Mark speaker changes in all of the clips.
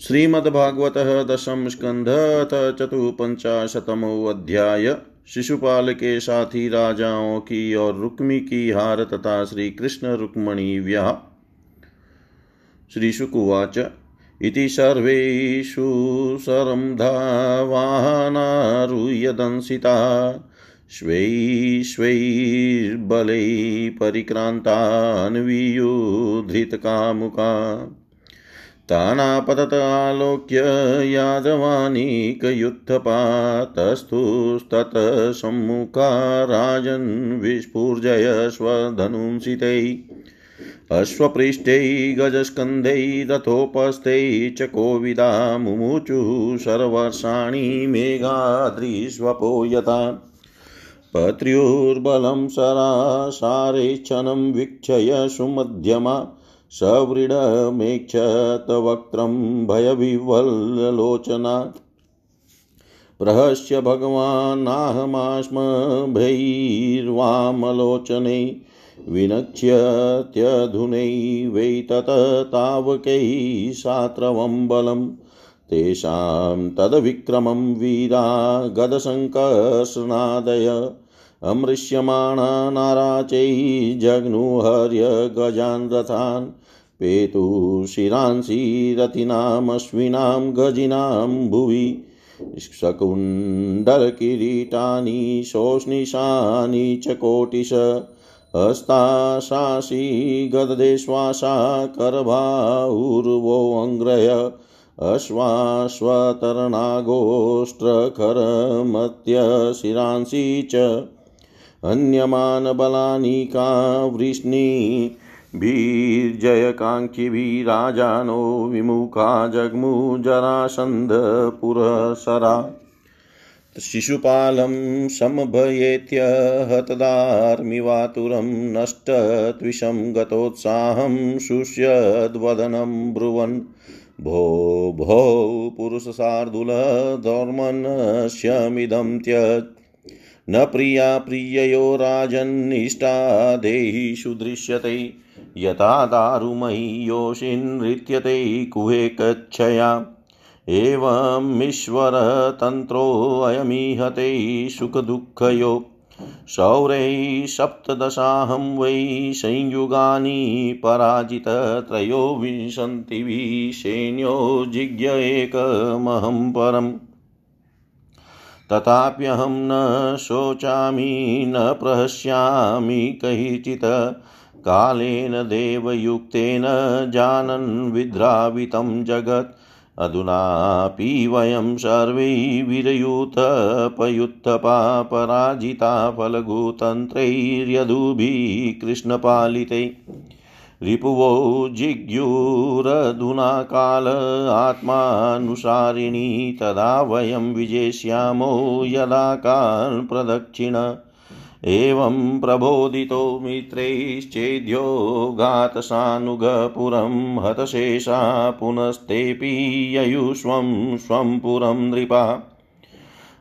Speaker 1: श्रीमद्भागवत दशम स्कंध चतुपंचाशतमो अध्याय। शिशुपाल के साथी राजाओं की और रुक्मी की हार तथा श्री कृष्ण रुक्मणी व्याह। श्रीशुकुवाच, इति सर्वेषु सरम्धावाहनारुह्यदंसिता श्वैः श्वैर्बलैः परिक्रान्तान्वियुधृतकामुका तानापतत आलोक्य यादवानीकयुत्थपातस्तुस्तत्सम्मुखा राजन् विस्फूर्जय स्वधनुंसितैः अश्वपृष्ठैः गजस्कन्धैः रथोपस्थैः च कोविदा मुमुचुः सर्वर्षाणि मेघाद्रिष्वपो यथा पत्र्युर्बलं सरासारेच्छनं वीक्षय सुमध्यमा सव्रीडमेक्षतवक्त्रं भयविवल्लोचना। प्रहस्य भगवान्नाहमास्म भैर्वामलोचने विनक्ष्यत्यधुनैवैतत तावकैः सात्रवं बलं। तेषां तद्विक्रमं वीरा गदशङ्कर्षणादय अमृष्यमाणा नाराचैः जग्नुहर्य गजान् रथान् पेतुशिरांसि रथिनामश्विनां गजिनां भुवि शकुण्डलकिरीटानि शोष्निशानि च कोटिश हस्ताशासि गददेश्वासा करभाऊर्वोऽङ्ग्रय अश्वाश्वतरणागोष्ट्रखरमत्यशिरांसि च हन्यमानबलानिका वृष्णि भीर्जयकाङ्क्षिभिः राजानो विमुखा जग्मुजरासन्धपुरसरा शिशुपालं समभयेत्य हतदार्मिवातुरं नष्टत्विषं गतोत्साहं शुष्यद्वदनं ब्रुवन्। भो भो पुरुषशार्दूलदौर्मनस्यमिदं त्यज। न प्रिया प्रिययो राजन्निष्ठा देहिषु दृश्यते। यथा दारुमयी योषिनृत्यते कुहेकच्छया एवमीश्वरतन्त्रोऽयमीहते सुखदुःखयो। शौरैः सप्तदशाहं वै संयुगानि पराजितत्रयोविंशतिभिः सैन्यो जिज्ञ एकमहं परम्। तथाप्यहं न शोचामि, न प्रहस्यामि कैचित्। कालेन देवयुक्तेन जानन् विद्रावितं जगत्। अधुनापि वयं सर्वे वीरयूथपयुत्थपा पराजिता फलगुतन्त्रैर्यदुभिः कृष्णपालितैः। रिपुवो जिज्ञुरधुना काल आत्मानुसारिणी तदा वयं विजेष्यामो यदा कालप्रदक्षिण एवं प्रबोधितो मित्रैश्चेद्यो घातसानुगपुरं हतशेषा पुनस्तेऽपि ययुष्वं स्वं पुरं नृपा।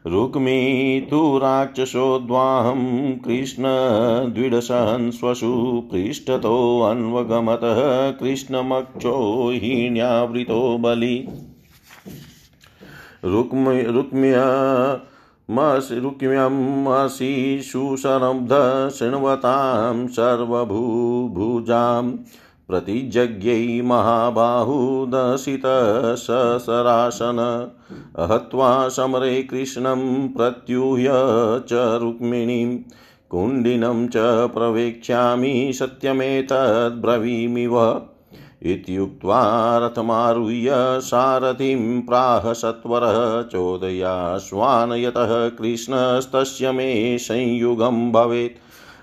Speaker 1: रुक्मी तु राक्षसोद्वाहं कृष्णद्विडसंस्वसु पृष्ठतोऽन्वगमतः कृष्णमक्षो हीण्यावृतो बलि। रुक्म रुक्म्य रुक्म्यमसि सुशरब्ध शृण्वतां सर्वभूभुजाम्। प्रतिजज्ञै महाबाहुदशितसरासन अहत्वा समरे कृष्णं प्रत्यूह्य च रुक्मिणीं। कुण्डिनं च प्रवेक्ष्यामि सत्यमेतद्ब्रवीमिव। इत्युक्त्वा रथमारुह्य सारथिं प्राह सत्वरः चोदयाश्वान् यतः कृष्णस्तस्य मे संयुगं भवेत्।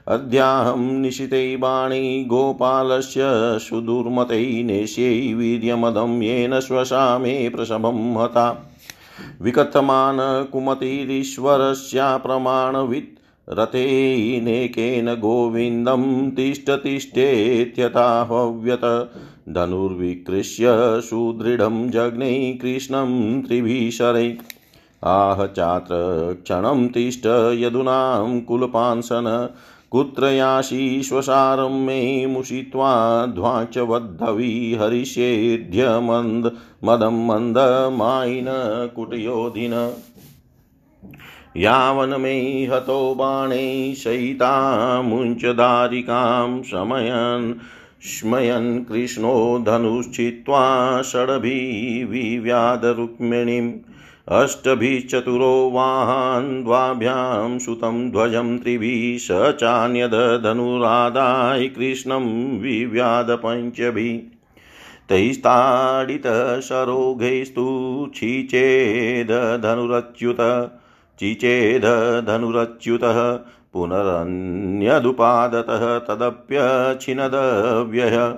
Speaker 1: अद्याहं निशिते बाणी गोपालस्य सुदुर्मतै नेष्यै वीर्यमदं येन स्वशा मे प्रसभं हता। विकथमान कुमतिरीश्वरस्याप्रमाणवित् रथेनेकेन गोविन्दं तिष्ठतिष्ठेत्यथाह्व्यत। धनुर्विकृष्य सुदृढं जग्ने कृष्णं त्रिभिः आह चात्र क्षणं तिष्ठ यदूनां कुलपांसन। कुत्र यासि स्वसारं मे मुषित्वा ध्वाचवद्धवी हरिष्येद्य मन्द मदं मन्दमायिन कुटयोधिन यावन् मे हतो बाणे सहिता मुञ्चदारिकां शमयन् स्मयन् कृष्णो धनुश्चित्वा षड्भिविव्याधरुक्मिणीम् अष्टभिश्चतुरो वाहान् द्वाभ्यां सुतं ध्वजं त्रिभिः स चान्यदधनुरादाय कृष्णं विव्याधपञ्चभिः तैस्ताडितसरोघैस्तु चीचेदधनुरच्युत, चिचेदधनुरच्युतः पुनरन्यदुपादतः तदप्यछिनदव्यय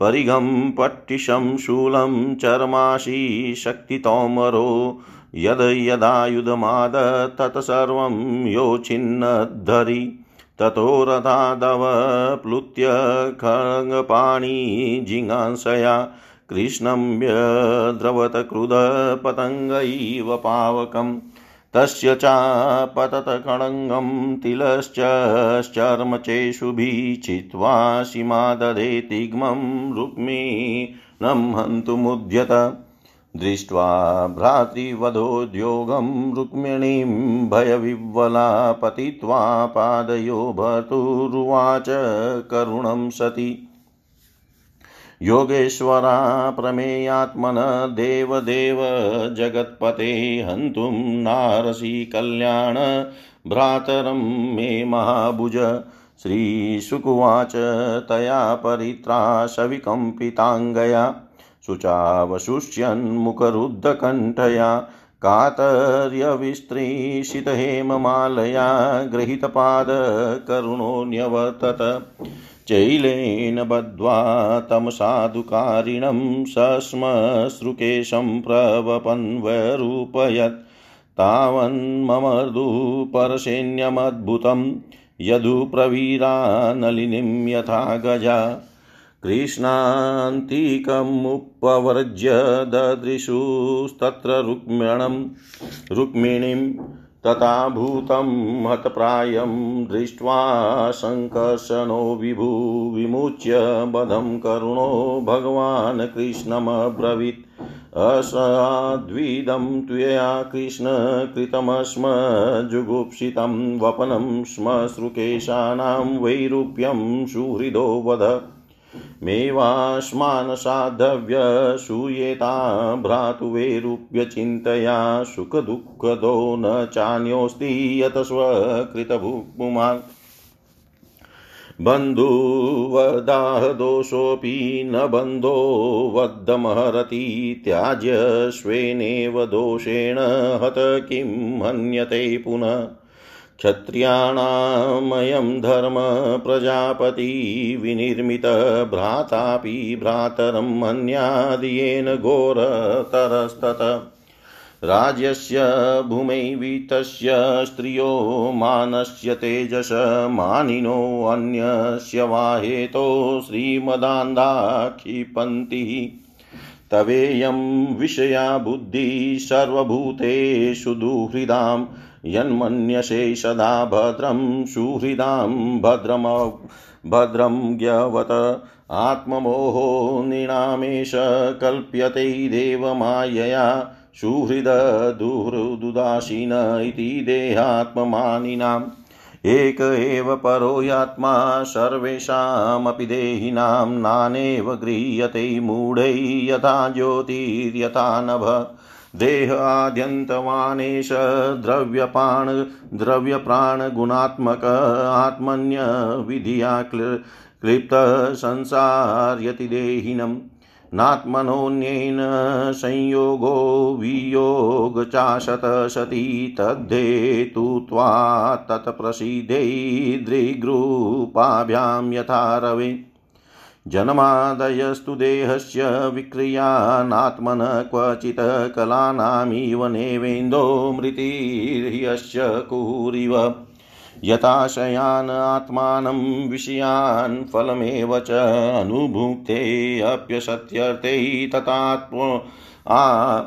Speaker 1: परिघं पट्टिशं शूलं चर्माशी शक्तितोमरो यद यदायुधमाद तत्सर्वं योच्छिन्नद्धरि ततो रथादवप्लुत्य खङ्गपाणी जिङांसया कृष्णं व्यद्रवत क्रुधपतङ्गैव पावकम् तस्य चापततखड्गं तिलश्चर्मचेषुभिः चित्वा सीमा दधे तिग्मं रुक्मिणं हन्तुमुद्यत। दृष्ट्वा भ्रातृवधोद्योगं रुक्मिणीं भयविह्वला पतित्वा पादयो भर्तुरुवाच करुणं सति। योगेश्वरा प्रमेयात्मन देवदेव जगत्पते हन्तुं नारसि कल्याण भ्रातरं मे महाभुज। श्रीशुकुवाच तया परित्रा सविकम्पिताङ्गया शुचावशुष्यन्मुखरुद्धकण्ठया कातर्यविस्त्रीषितहेममालया गृहीतपादकरुणो न्यवर्तत चैलेन बद्ध्वा तं साधुकारिणं सश्मश्रुकेशं प्रवपन्वरूपयत्। तावन्ममर्दुपरसैन्यमद्भुतं यदुप्रवीरा नलिनीं यथा गजा। कृष्णान्तिकमुपवर्ज्य ददृशुस्तत्र रुक्मिणं रुक्मिणीं तथा भूतं हतप्रायं दृष्ट्वा सङ्कर्षणो विभु विमुच्य बधं करुणो भगवान् कृष्णमब्रवीत्। असाद्विदं त्वया कृष्ण कृतमस्म जुगुप्सितं वपनं श्मश्रुकेशानां वैरूप्यं सुहृदो वध मेवास्मान् साधव्यसूयेता भ्रातुवेरूप्यचिन्तया सुखदुःखदो न चान्योऽस्ति यत स्वकृतभुक्पुमान् बन्धुवदाहदोषोऽपि न बन्धो वद्धमहरति त्याज्य स्वेनेव दोषेण हत किं हन्यते पुनः। क्षत्रियाणामयं धर्म प्रजापति विनिर्मित भ्रातापि भ्रातरं मन्यादियेन घोरतरस्तत। राज्यस्य भूमैवीतस्य स्त्रियो मानस्य तेजस मानिनोऽन्यस्य वाहेतो श्रीमदान्धा क्षिपन्ति तवेयं विषया बुद्धिः सर्वभूतेषु दुहृदाम्। यन्मन्यसे सदा भद्रं सुहृदां भद्रम भद्रं ज्ञवत। आत्ममोहो नृणामेष कल्प्यते देवमायया सुहृददुहृदुदासीन इति देहात्ममानिनाम् एक एव परो यात्मा सर्वेषामपि देहिनां, नानेव गृह्यते मूढै यथा ज्योतिर्यथा नभ। देह आद्यन्तवानेश द्रव्यपाण, द्रव्यप्राणगुणात्मक आत्मन्य विधिया क्लिप्तसंसार्यति देहिनम् नात्मनोऽन्येन संयोगो वियोगचाशत सति तद्धेतु यथा रवे। जन्मादयस्तु देहस्य विक्रियानात्मन क्वचित् कलानामिव नेवेन्दो मृतिर्यस्य कुरिव। यथाशयान् आत्मानं विषयान् फलमेव च अनुभुक्तेऽप्यसत्यर्थे तथात्म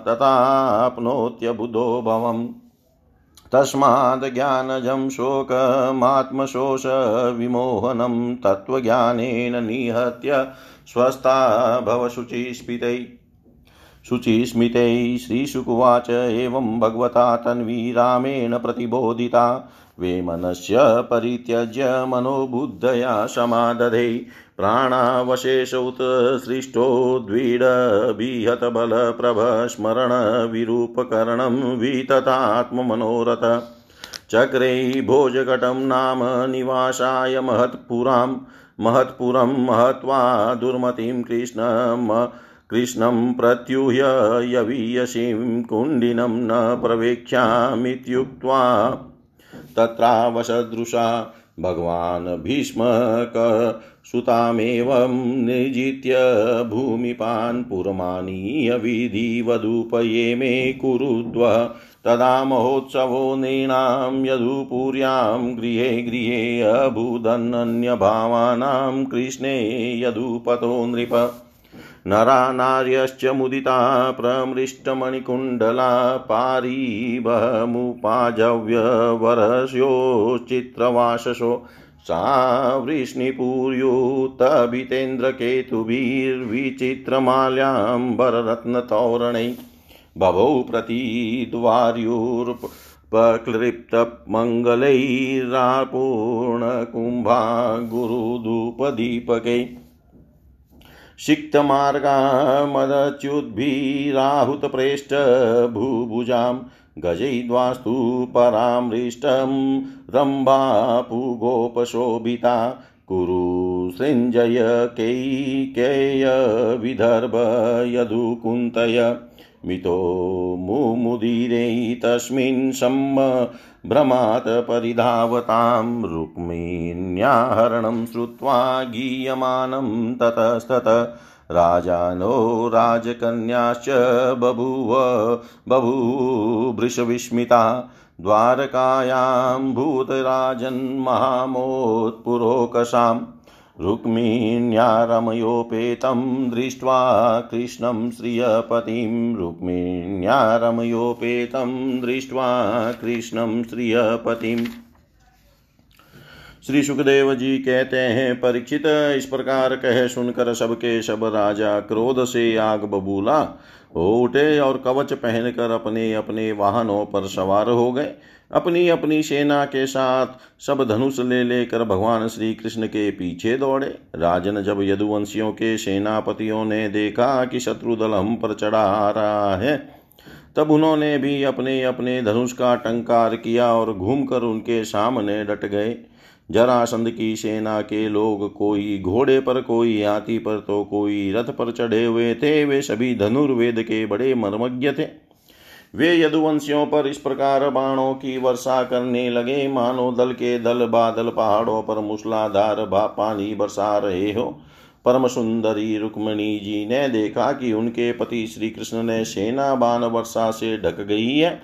Speaker 1: तथाप्नोत्यबुधो भवम्। तस्माद् ज्ञानजं शोकमात्मशोषविमोहनं तत्त्वज्ञानेन निहत्य स्वस्था भवशुचिस्मितै शुचिस्मितै। श्रीशुकुवाच एवं भगवता तन्वी रामेण प्रतिबोधिता। वेमनस्य परित्यज्य मनोबुद्धया समादधे। प्राणावशेषौत सृष्टो द्विडबिहतबलप्रभस्मरणविरूपकरणं विततात्ममनोरथ। चक्रे भोजघटं नाम निवासाय महत्पुरां महत्पुरं महत्वा दुर्मतिं कृष्णं कृष्णं प्रत्युह्य यवीयसीं कुण्डिनं न प्रवेक्ष्यामित्युक्त्वा तत्रावसदृशा भगवान् भीष्मकसुतामेवं निजित्य भूमिपान् पुरमानीय विधिवदुपये मे कुरुद्व। तदा महोत्सवो नृणां यदुपुर्यां गृहे गृहे अभूदन्नन्यभावानां कृष्णे यदुपतो नृप। नरा नार्यश्च मुदिता प्रमृष्टमणिकुण्डला पारीभमुपाजव्यवरस्योश्चित्रवाससो सा वृष्णिपूर्युतभितेन्द्रकेतुभिर्विचित्रमाल्याम्बररत्नतोरणै बभौ प्रतिद्वार्युर्पक्लृप्तमङ्गलैरापूर्णकुम्भा गुरुधूपदीपकै सिक्तमार्गामदच्युद्भिराहुतप्रेष्ठभुभुजां गजैद्वास्तु परामृष्टं रम्भापुगोपशोभिता कुरु सृञ्जय कैकेय विदर्भ यदुकुन्तय मितो मुमुदीरे तस्मिन् सम्भ्रमात् परिधावतां रुक्मिण्याहरणं श्रुत्वा गीयमानं ततस्तत। राजानो राजकन्याश्च बभूव, बभूवृषविस्मिता। द्वारकायां भूतराजन्महामोत्पुरोकसाम् रुक्मिण्यारमयोपेतं दृष्ट्वा कृष्णं श्रियपतिं। रुक्मिण्यारमयोपेतं दृष्ट्वा कृष्णं श्रियपतिम् श्री सुखदेव जी कहते हैं, परीक्षित, इस प्रकार कह सुनकर सबके सब राजा क्रोध से आग बबूला। हो उठे और कवच पहनकर अपने अपने वाहनों पर सवार हो गए। अपनी अपनी सेना के साथ सब धनुष ले लेकर भगवान श्री कृष्ण के पीछे दौड़े। राजन जब यदुवंशियों के सेनापतियों ने देखा कि शत्रुदल हम पर चढ़ा आ रहा है, तब उन्होंने भी अपने अपने धनुष का टंकार किया और घूमकर उनके सामने डट गए। जरासंध की सेना के लोग कोई घोड़े पर, कोई हाथी पर तो कोई रथ पर चढ़े हुए थे। वे सभी धनुर्वेद के बड़े मर्मज्ञ थे। वे यदुवंशियों पर इस प्रकार बाणों की वर्षा करने लगे। मानो दल के दल बादल पहाड़ों पर मूसलाधार पानी बरसा रहे हो। परम सुंदरी रुक्मणी जी ने देखा कि उनके पति श्री कृष्ण ने सेना बाण वर्षा से ढक गई है।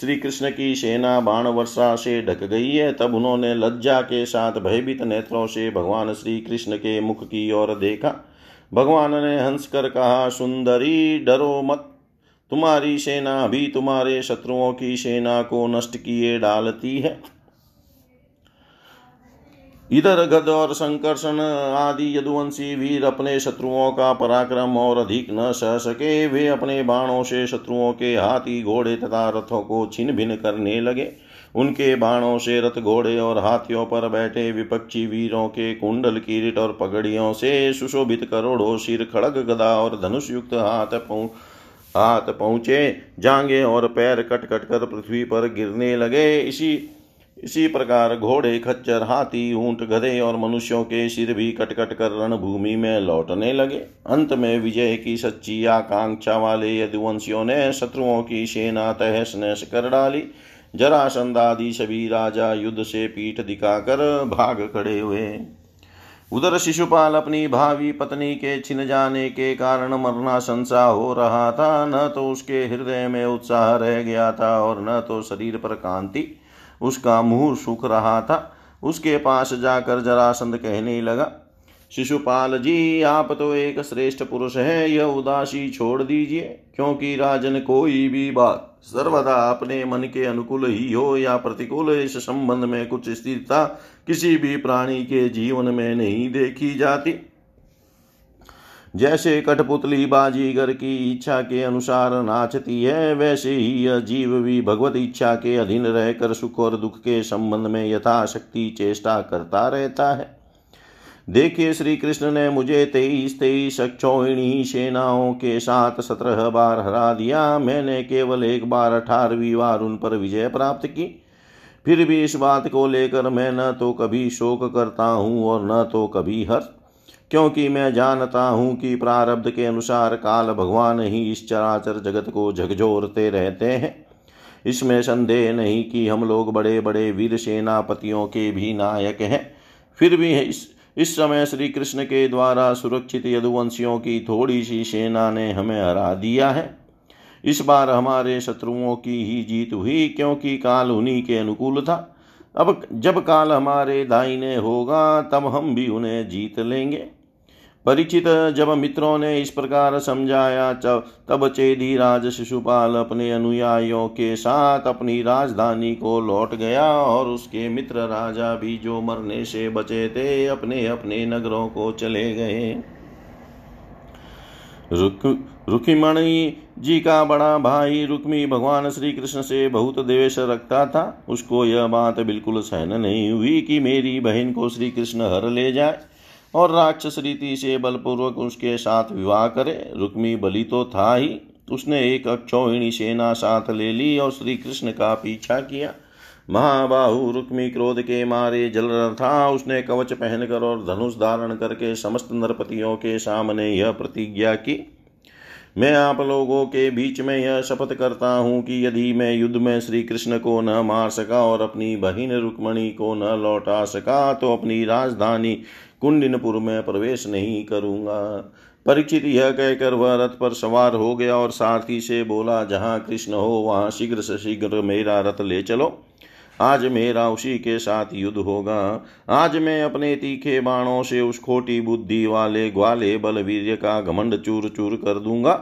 Speaker 1: श्री कृष्ण की सेना बाण वर्षा से ढक गई है। तब उन्होंने लज्जा के साथ भयभीत नेत्रों से भगवान श्री कृष्ण के मुख की ओर देखा। भगवान ने हंस कर कहा, सुंदरी, डरो मत। तुम्हारी सेना भी तुम्हारे शत्रुओं की सेना को नष्ट किए डालती है। इधर गद और संकर्षण आदि यदुवंशी वीर अपने शत्रुओं का पराक्रम और अधिक न सह सके, वे अपने बाणों से शत्रुओं के हाथी घोड़े तथा रथों को छिन भिन करने लगे। उनके बाणों से रथ घोड़े और हाथियों पर बैठे विपक्षी वीरों के कुंडल किरीट और पगड़ियों से सुशोभित करोड़ों सिर खड़ग गदा और धनुष युक्त हाथ हाथ पहुँचे जांगे और पैर कट कट कर पृथ्वी पर गिरने लगे। इसी इसी प्रकार घोड़े, खच्चर, हाथी, ऊँट, गधे और मनुष्यों के सिर भी कट कट कर रणभूमि में लौटने लगे। अंत में विजय की सच्ची आकांक्षा वाले यदुवंशियों ने शत्रुओं की सेना तहस नहस कर डाली। जरासंधादि सभी राजा युद्ध से पीठ दिखाकर भाग खड़े हुए। उधर शिशुपाल अपनी भावी पत्नी के छिन जाने के कारण मरना संसा हो रहा था। न तो उसके हृदय में उत्साह रह गया था और न तो शरीर पर कांति उसका मुँह सूख रहा था। उसके पास जाकर जरासंध कहने लगा शिशुपाल जी, आप तो एक श्रेष्ठ पुरुष है, यह उदासी छोड़ दीजिए, क्योंकि राजन कोई भी बात सर्वदा अपने मन के अनुकूल ही हो या प्रतिकूल, इस संबंध में कुछ स्थिरता किसी भी प्राणी के जीवन में नहीं देखी जाती। जैसे कठपुतली बाजीगर की इच्छा के अनुसार नाचती है, वैसे ही यह जीव भी भगवत इच्छा के अधीन रहकर सुख और दुख के संबंध में यथाशक्ति चेष्टा करता रहता है। देखिए श्री कृष्ण ने मुझे तेईस तेईस अक्षोहिणी सेनाओं के साथ सत्रह बार हरा दिया। मैंने केवल एक बार अठारहवीं बार उन पर विजय प्राप्त की। फिर भी इस बात को लेकर मैं न तो कभी शोक करता हूँ और न तो कभी हर्ष, क्योंकि मैं जानता हूँ कि प्रारब्ध के अनुसार काल भगवान ही इस चराचर जगत को झकझोरते रहते हैं। इसमें संदेह नहीं कि हम लोग बड़े बड़े वीर सेनापतियों के भी नायक हैं। फिर भी इस इस समय श्री कृष्ण के द्वारा सुरक्षित यदुवंशियों की थोड़ी सी सेना ने हमें हरा दिया है। इस बार हमारे शत्रुओं की ही जीत हुई, क्योंकि काल उन्हीं के अनुकूल था। अब जब काल हमारे दाहिने होगा, तब हम भी उन्हें जीत लेंगे। परिचित जब मित्रों ने इस प्रकार समझाया, तब चेदी राज शिशुपाल अपने अनुयायियों के साथ अपनी राजधानी को लौट गया और उसके मित्र राजा भी जो मरने से बचे थे, अपने अपने नगरों को चले गए। रुक जी का बड़ा भाई रुक्मी भगवान श्री कृष्ण से बहुत द्वेष रखता था। उसको यह बात बिल्कुल सहन नहीं हुई कि मेरी बहन को श्री कृष्ण हर ले जाए। और राक्षस रीति से बलपूर्वक उसके साथ विवाह करे। रुक्मी बलि तो था ही। उसने एक अक्षौहिणी सेना साथ ले ली और श्री कृष्ण का पीछा किया। महाबाहु रुक्मी क्रोध के मारे जल था। उसने कवच पहनकर और धनुष धारण करके समस्त नरपतियों के सामने यह प्रतिज्ञा की। मैं आप लोगों के बीच में यह शपथ करता हूँ कि यदि मैं युद्ध में श्री कृष्ण को न मार सका और अपनी बहिन रुक्मणी को न लौटा सका तो अपनी राजधानी कुंडिनपुर में प्रवेश नहीं करूँगा। परीक्षित यह कहकर वह रथ पर सवार हो गया और सारथी से बोला, जहाँ कृष्ण हो, वहाँ शीघ्र से शीघ्र मेरा रथ ले चलो। आज मेरा उसी के साथ युद्ध होगा। आज मैं अपने तीखे बाणों से उस खोटी बुद्धि वाले ग्वाले बलवीर्य का घमंड चूर चूर कर दूँगा।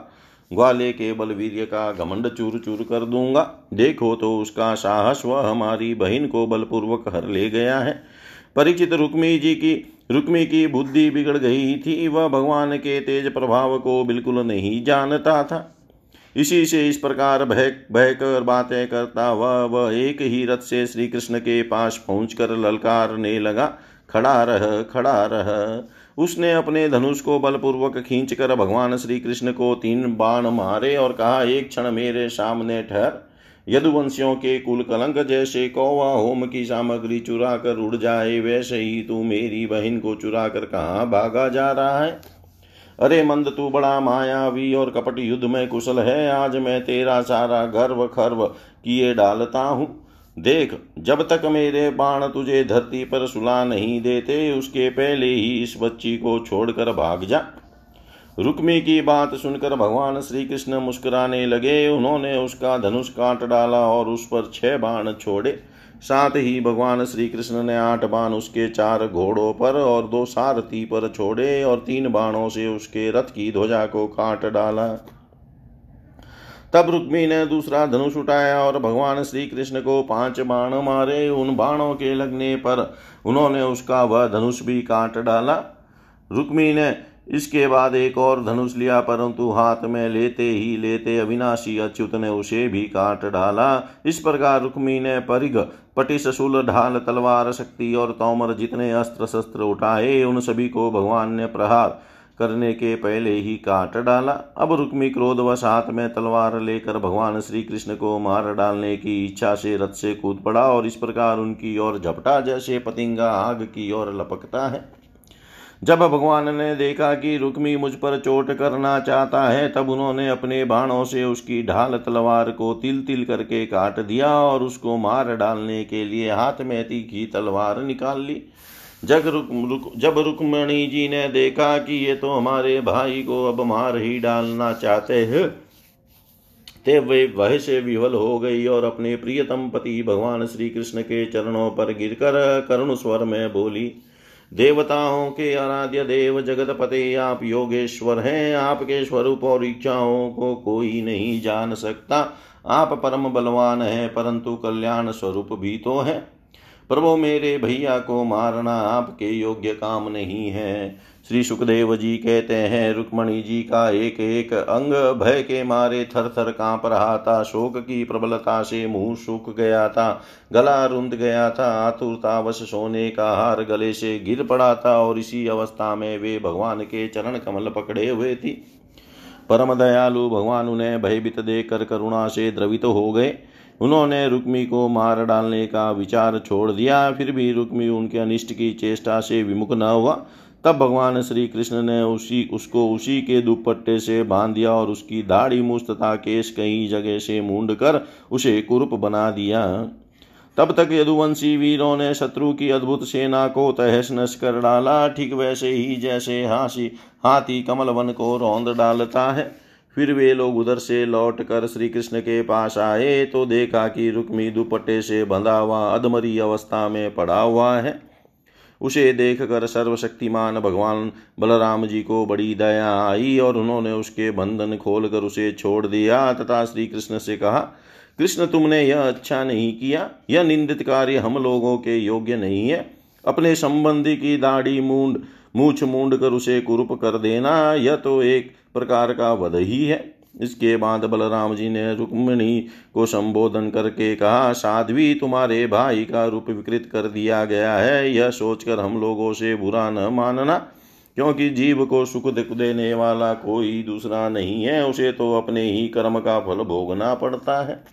Speaker 1: ग्वाले के बलवीर्य का घमंड चूर चूर कर दूँगा। देखो तो उसका साहस, वह हमारी बहन को बलपूर्वक हर ले गया है। परिचित रुक्मी जी की रुक्मी की बुद्धि बिगड़ गई थी, वह भगवान के तेज प्रभाव को बिल्कुल नहीं जानता था। इसी से इस प्रकार भय भय कर बातें करता वह वह एक ही रथ से श्री कृष्ण के पास पहुँच पहुंचकर ललकारने लगा, खड़ा रह खड़ा रह। उसने अपने धनुष को बलपूर्वक खींचकर भगवान श्री कृष्ण को तीन बाण मारे और कहा, एक क्षण मेरे सामने ठहर। यदुवंशियों के कुल कलंक जैसे कौवा होम की सामग्री चुरा कर उड़ जाए, वैसे ही तू मेरी बहन को चुरा कर कहाँ भागा जा रहा है? अरे मंद, तू बड़ा मायावी और कपट युद्ध में कुशल है। आज मैं तेरा सारा गर्व खर्व किए डालता हूँ। देख, जब तक मेरे बाण तुझे धरती पर सुला नहीं देते, उसके पहले ही इस बच्ची को छोड़कर भाग जा। रुक्मी की बात सुनकर भगवान श्री कृष्ण मुस्कुराने लगे। उन्होंने उसका धनुष काट डाला और उस पर छह बाण छोड़े। साथ ही भगवान श्री कृष्ण ने आठ बाण उसके चार घोड़ों पर और दो सारथी पर छोड़े और तीन बाणों से उसके रथ की ध्वजा को काट डाला। तब रुक्मी ने दूसरा धनुष उठाया और भगवान श्री कृष्ण को पाँच बाण मारे। उन बाणों के लगने पर उन्होंने उसका वह धनुष भी काट डाला। रुक्मी ने इसके बाद एक और धनुष लिया, परंतु हाथ में लेते ही लेते अविनाशी अच्युत ने उसे भी काट डाला। इस प्रकार रुक्मी ने परिघ शूल, ढाल, तलवार, शक्ति और तोमर जितने अस्त्र शस्त्र उठाए, उन सभी को भगवान ने प्रहार करने के पहले ही काट डाला। अब रुक्मी क्रोधवश हाथ में तलवार लेकर भगवान श्री कृष्ण को मार डालने की इच्छा से रथ से कूद पड़ा और इस प्रकार उनकी ओर झपटा, जैसे पतिंगा आग की ओर लपकता है। जब भगवान ने देखा कि रुक्मी मुझ पर चोट करना चाहता है तब उन्होंने अपने बाणों से उसकी ढाल तलवार को तिल तिल करके काट दिया और उसको मार डालने के लिए हाथ में तीखी तलवार निकाल ली। जग रुक, रुक जब रुक्मणी जी ने देखा कि ये तो हमारे भाई को अब मार ही डालना चाहते हैं ते वे वह से विवल हो गई और अपने प्रियतम पति भगवान श्री कृष्ण के चरणों पर गिरकर करुण स्वर में बोली देवताओं के आराध्य देव जगत पते आप योगेश्वर हैं, आपके स्वरूप और इच्छाओं को कोई नहीं जान सकता। आप परम बलवान हैं, परंतु कल्याण स्वरूप भी तो हैं। प्रभो मेरे भैया को मारना आपके योग्य काम नहीं है। श्री सुखदेव जी कहते हैं, रुक्मणी जी का एक एक अंग भय के मारे थर थर काँप रहा था। शोक की प्रबलता से मुँह सूख गया था, गला रुंध गया था आतुरतावश सोने का हार गले से गिर पड़ा था और इसी अवस्था में वे भगवान के चरण कमल पकड़े हुए थी। परम दयालु भगवान उन्हें भयभीत देखकर करुणा से द्रवित हो गए। उन्होंने रुक्मी को मार डालने का विचार छोड़ दिया, फिर भी रुक्मी उनके अनिष्ट की चेष्टा से विमुख न हुआ। तब भगवान श्री कृष्ण ने उसी, उसको उसी के दुपट्टे से बाँध दिया और उसकी दाढ़ी मुस्त तथा केश कई जगह से मूंड कर उसे कुरूप बना दिया। तब तक यदुवंशी वीरों ने शत्रु की अद्भुत सेना को तहस नश कर डाला। ठीक वैसे ही जैसे हासी, हाथी कमल वन को रौंद डालता है। फिर वे लोग उधर से लौट कर श्री कृष्ण के पास आए तो देखा कि रुक्मी दुपट्टे से बंधा हुआ अधमरी अवस्था में पड़ा हुआ है। उसे देखकर सर्वशक्तिमान भगवान बलराम जी को बड़ी दया आई और उन्होंने उसके बंधन खोलकर उसे छोड़ दिया। तथा श्री कृष्ण से कहा, कृष्ण, तुमने यह अच्छा नहीं किया। यह निंदित कार्य हम लोगों के योग्य नहीं है। अपने संबंधी की दाढ़ी मूंड मूछ मूंड कर उसे कुरूप कर देना। यह तो एक प्रकार का वध ही है। इसके बाद बलराम जी ने रुक्मिणी को संबोधन करके कहा, साध्वी, तुम्हारे भाई का रूप विकृत कर दिया गया है। यह सोचकर हम लोगों से बुरा न मानना, क्योंकि जीव को सुख दुख देने वाला कोई दूसरा नहीं है। उसे तो अपने ही कर्म का फल भोगना पड़ता है।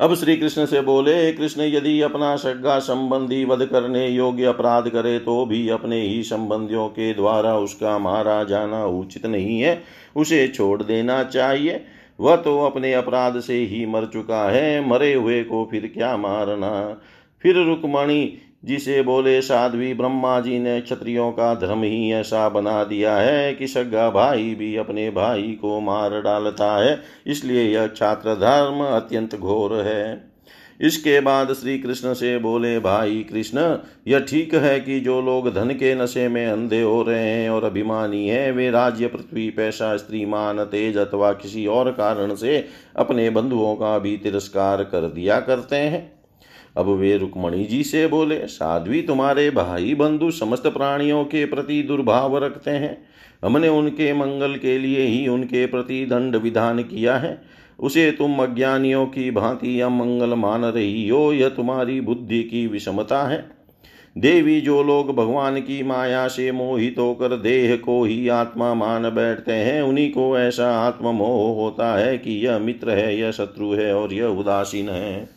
Speaker 1: अब श्री कृष्ण से बोले, कृष्ण, यदि अपना सगा संबंधी वध करने योग्य अपराध करे तो भी अपने ही संबंधियों के द्वारा उसका मारा जाना उचित नहीं है। उसे छोड़ देना चाहिए। वह तो अपने अपराध से ही मर चुका है। मरे हुए को फिर क्या मारना? फिर रुक्मणी जिसे बोले साध्वी ब्रह्मा जी ने, क्षत्रियों का धर्म ही ऐसा बना दिया है कि सगा भाई भी अपने भाई को मार डालता है, इसलिए यह छात्र धर्म अत्यंत घोर है। इसके बाद श्री कृष्ण से बोले, भाई कृष्ण, यह ठीक है कि जो लोग धन के नशे में अंधे हो रहे हैं और अभिमानी हैं, वे राज्य पृथ्वी, पैसा, स्त्री, मान, तेज अथवा किसी और कारण से अपने बंधुओं का भी तिरस्कार कर दिया करते हैं। अब वे रुक्मणी जी से बोले, साध्वी तुम्हारे भाई बंधु समस्त प्राणियों के प्रति दुर्भाव रखते हैं। हमने उनके मंगल के लिए ही उनके प्रति दंड विधान किया है। उसे तुम अज्ञानियों की भांति अमंगल मान रही हो, यह तुम्हारी बुद्धि की विषमता है। देवी, जो लोग भगवान की माया से मोहित होकर देह को ही आत्मा मान बैठते हैं, उन्हीं को ऐसा आत्ममोह होता है कि यह मित्र है, यह शत्रु है और यह उदासीन है।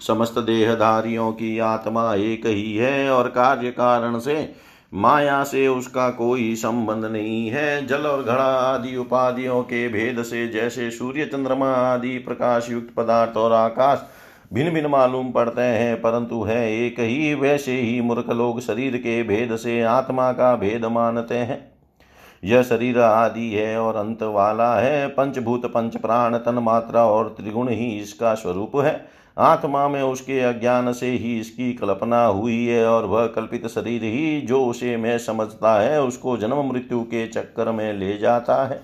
Speaker 1: समस्त देहधारियों की आत्मा एक ही है और कार्य कारण से माया से उसका कोई संबंध नहीं है। जल और घड़ा आदि उपाधियों के भेद से जैसे सूर्य, चंद्रमा आदि प्रकाश युक्त पदार्थ और आकाश भिन्न भिन्न मालूम पड़ते हैं, परंतु है एक ही। वैसे ही मूर्ख लोग शरीर के भेद से आत्मा का भेद मानते हैं। यह शरीर आदि है और अंत वाला है। पंचभूत, पंच प्राण तन मात्रा और त्रिगुण ही इसका स्वरूप है। आत्मा में उसके अज्ञान से ही इसकी कल्पना हुई है और वह कल्पित शरीर ही जो उसे मैं समझता है, उसको जन्म मृत्यु के चक्कर में ले जाता है।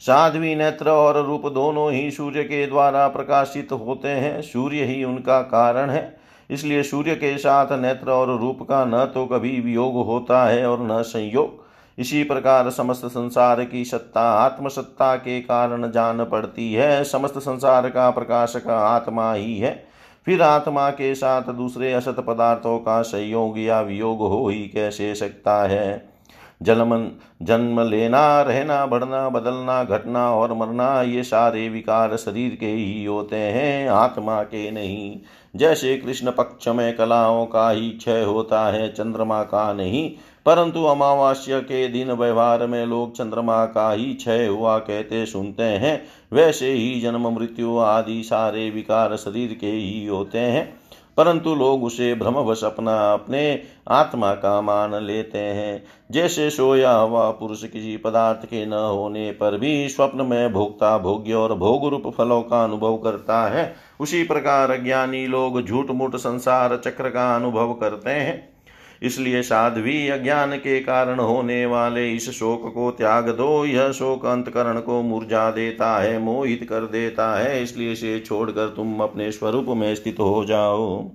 Speaker 1: साध्वी नेत्र और रूप दोनों ही सूर्य के द्वारा प्रकाशित होते हैं। सूर्य ही उनका कारण है, इसलिए सूर्य के साथ नेत्र और रूप का न तो कभी वियोग होता है और न संयोग। इसी प्रकार समस्त संसार की सत्ता, आत्मसत्ता के कारण जान पड़ती है। समस्त संसार का प्रकाशक आत्मा ही है। फिर आत्मा के साथ दूसरे असत पदार्थों का संयोग या वियोग हो ही कैसे सकता है? जन्म जन्म लेना, रहना, बढ़ना, बदलना, घटना और मरना, ये सारे विकार शरीर के ही होते हैं, आत्मा के नहीं। जैसे कृष्ण पक्ष में कलाओं का ही क्षय होता है, चंद्रमा का नहीं परंतु अमावास्या के दिन व्यवहार में लोग चंद्रमा का ही क्षय हुआ कहते सुनते हैं। वैसे ही जन्म, मृत्यु आदि सारे विकार शरीर के ही होते हैं। परंतु लोग उसे भ्रमवश अपना, अपने आत्मा का मान लेते हैं। जैसे सोया हुआ पुरुष किसी पदार्थ के न होने पर भी स्वप्न में भोक्ता भोग्य और भोग रूप फलों का अनुभव करता है। उसी प्रकार ज्ञानी लोग झूठ मूठ संसार चक्र का अनुभव करते हैं। इसलिए साध्वी अज्ञान के कारण होने वाले इस शोक को त्याग दो। यह शोक अंतकरण को मुरझा देता है, मोहित कर देता है, इसलिए इसे छोड़कर तुम अपने स्वरूप में स्थित हो जाओ।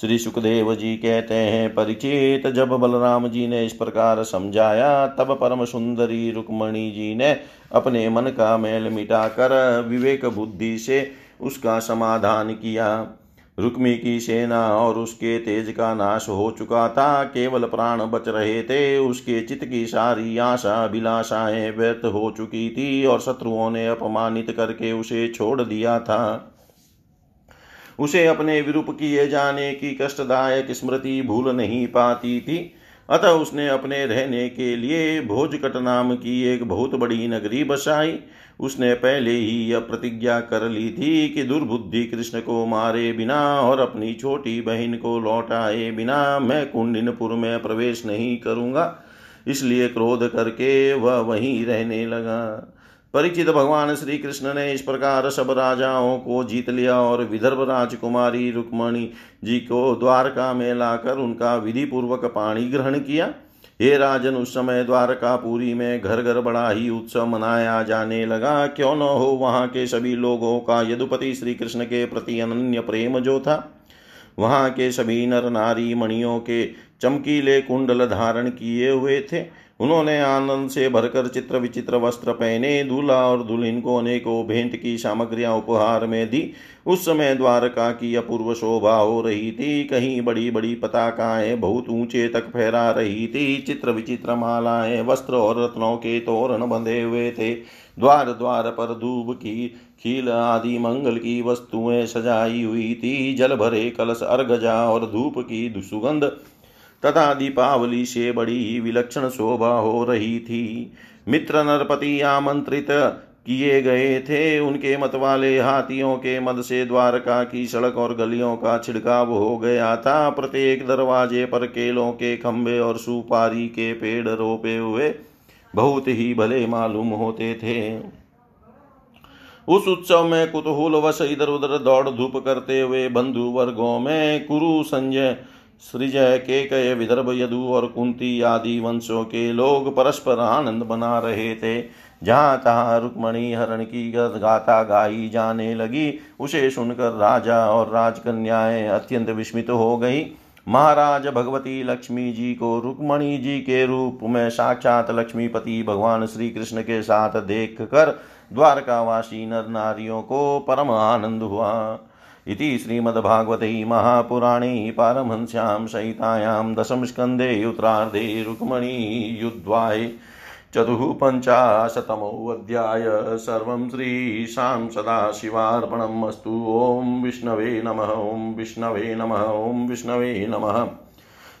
Speaker 1: श्री सुखदेव जी कहते हैं, परिचित, जब बलराम जी ने इस प्रकार समझाया, तब परम सुंदरी रुक्मणी जी ने अपने मन का मैल मिटाकर विवेक बुद्धि से उसका समाधान किया। रुक्मी की सेना और उसके तेज का नाश हो चुका था। केवल प्राण बच रहे थे। उसके चित्त की सारी आशा, अभिलाषाएँ व्यर्थ हो चुकी थी और शत्रुओं ने अपमानित करके उसे छोड़ दिया था। उसे अपने विरूप किए जाने की कष्टदायक स्मृति भूल नहीं पाती थी। अतः उसने अपने रहने के लिए भोजकट नाम की एक बहुत बड़ी नगरी बसाई। उसने पहले ही यह प्रतिज्ञा कर ली थी कि दुर्बुद्धि कृष्ण को मारे बिना और अपनी छोटी बहन को लौटाए बिना मैं कुंडिनपुर में प्रवेश नहीं करूँगा। इसलिए क्रोध करके वह वहीं रहने लगा। परिचित भगवान श्री कृष्ण ने इस प्रकार सब राजाओं को जीत लिया और विदर्भ राजकुमारी रुक्मणी जी को द्वारका में लाकर उनका विधि पूर्वक पाणी ग्रहण किया। हे राजन, उस समय द्वारकापुरी में घर घर बड़ा ही उत्सव मनाया जाने लगा। क्यों न हो वहाँ के सभी लोगों का? यदुपति श्री कृष्ण के प्रति अनन्य प्रेम जो था, वहाँ के सभी नर नारी मणियों के चमकीले कुंडल धारण किए हुए थे। उन्होंने आनंद से भरकर चित्र विचित्र वस्त्र पहने, दूल्हा और दुल्हन को अनेकों भेंट की सामग्रियाँ उपहार में दी। उस समय द्वारका की अपूर्व शोभा हो रही थी। कहीं बड़ी बड़ी पताकाएँ बहुत ऊँचे तक फहरा रही थी। चित्र विचित्र मालाएँ, वस्त्र और रत्नों के तोरण बंधे हुए थे। द्वार द्वार पर धूप की खील आदि मंगल की वस्तुएँ सजाई हुई थी। जल भरे कलश अर्घजा और धूप की सुगंध तथा दीपावली से बड़ी विलक्षण शोभा हो रही थी। मित्र नरपति आमंत्रित किए गए थे। उनके मत वाले हाथियों के मद से द्वारका की सड़क और गलियों का छिड़काव हो गया था। प्रत्येक दरवाजे पर केलों के खंभे और सुपारी के पेड़ रोपे हुए बहुत ही भले मालूम होते थे। उस उत्सव में कुतूहल वश इधर उधर दौड़ धूप करते हुए बंधु वर्गों में कुरु संजय सृजय के कय विदर्भ यदु और कुंती आदि वंशों के लोग परस्पर आनंद बना रहे थे। जहाँ तहाँ रुक्मणी हरण की गाथा गाई जाने लगी, उसे सुनकर राजा और राजकन्याएँ अत्यंत विस्मित हो गई। महाराज भगवती लक्ष्मी जी को रुक्मणी जी के रूप में साक्षात लक्ष्मीपति भगवान श्री कृष्ण के साथ देख कर द्वारकावासी नर नारियों को परम आनंद हुआ। इति श्रीमद्भागवते महापुराणे पारमहंस्यां सहितायां दशमस्कन्धे उत्तरार्धे रुक्मणीयुद्धाय चतुःपञ्चाशतमोऽध्याय सर्वं श्रीशां सदाशिवार्पणम् अस्तु। ॐ विष्णवे नमः, ॐ विष्णवे नमः, ॐ विष्णवे नमः।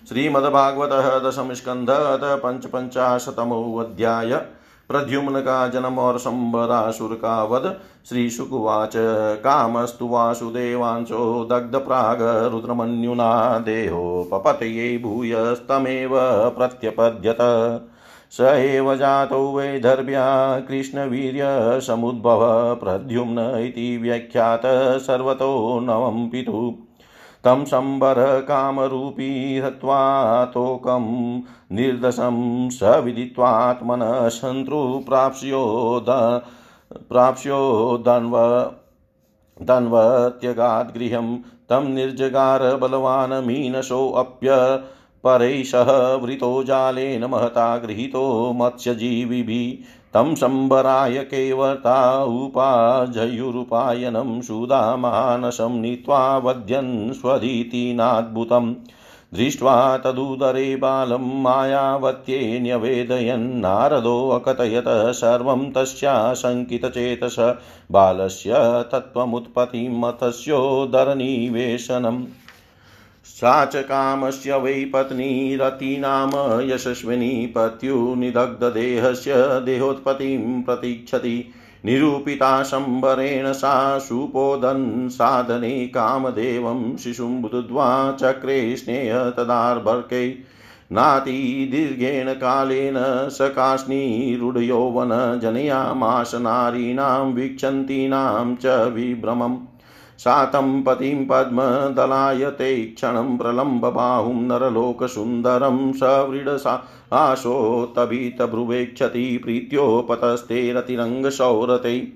Speaker 1: श्रीमद्भागवतः दशमस्कन्धत पञ्चपञ्चाशतमोऽध्याय प्रद्युम्न का जन्म और संबरासुर का वध श्री सुकुवाच, कामस्तु वासुदेवांशो दग्ध प्राग रुद्रमन्युना देहो पपतये भूयस्तमेव प्रत्यपद्यत। स एव जातौ वैदर्भ्या कृष्णवीर्यसमुद्भव प्रद्युम्न इति व्याख्यात सर्वतो नवं पितुः। तं शम्बरकामरूपी हत्वा तोकं निर्दशं स विदित्वात्मनः शन्तृप्राप्स्यो प्राप्स्यो दन्व दन्वत्यगाद्गृहं तं निर्जगार बलवान् मीनशोऽप्य परैषः वृतो जालेन महता गृहीतो मत्स्यजीविभिः तं शम्बराय केवता उपाजयुरुपायनं सुधामानसं नीत्वा वध्यन् स्वधीतिनाद्भुतम् दृष्ट्वा तदुदरे बालं मायावत्ये न्यवेदयन्नारदोऽकथयत सर्वं तस्याशङ्कितचेतस बालस्य तत्त्वमुत्पत्तिं मतस्योदरनिवेशनम् सा च कामस्य वै पत्नी रतिनाम यशस्विनी पत्युनिदग्धदेहस्य देहोत्पत्तिं प्रतीक्षति निरूपिता शम्बरेण सा सुपोदन् साधने कामदेवं शिशुं बुद्ध्वा चक्रे स्नेह तदार्भर्कै। नातिदीर्घेण कालेन सकाष्णीरुढयौवन जनयामाश वीक्षन्तीनां च विभ्रमम्। सातं पतिं पद्मदलायते, क्षणं प्रलम्बबाहुं नरलोकसुन्दरं सव्रीडसा आशोत्तभितभ्रुवेक्षति प्रीत्योपतस्ते रतिरङ्गशौरते।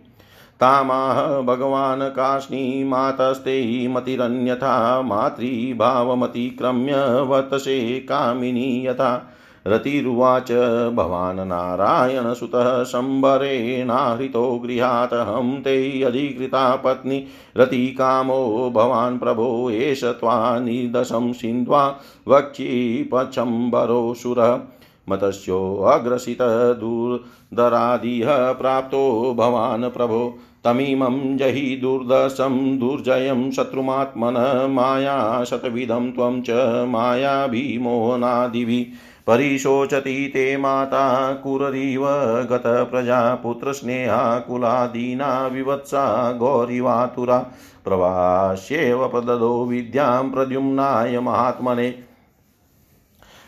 Speaker 1: तामाह भगवान् काष्णीमातस्ते मतिरन्यथा मातृभावमतिक्रम्य वतसे कामिनी यथा रतिरुवाच, भवान् नारायणसुतः शम्बरेणाहृतो गृहातहं ते अधिकृता पत्नी। रतिकामो, भवान् प्रभो, एष त्वा निर्दशं सिन्ध्वा वक्षीपचम्बरोऽसुरः मतस्योऽग्रसितदुर्दरादिह प्राप्तो भवान् प्रभो। तमीमं जहि दुर्दशं, दुर्जयं शत्रुमात्मन माया शतविधं त्वं च मायाभिमोहनादिभिः परिशोचति ते माता कुररीव गतप्रजा पुत्रस्नेहाकुलादीना विवत्सा गौरिवातुरा प्रवास्येव प्रददो विद्यां प्रद्युम्नाय महात्मने।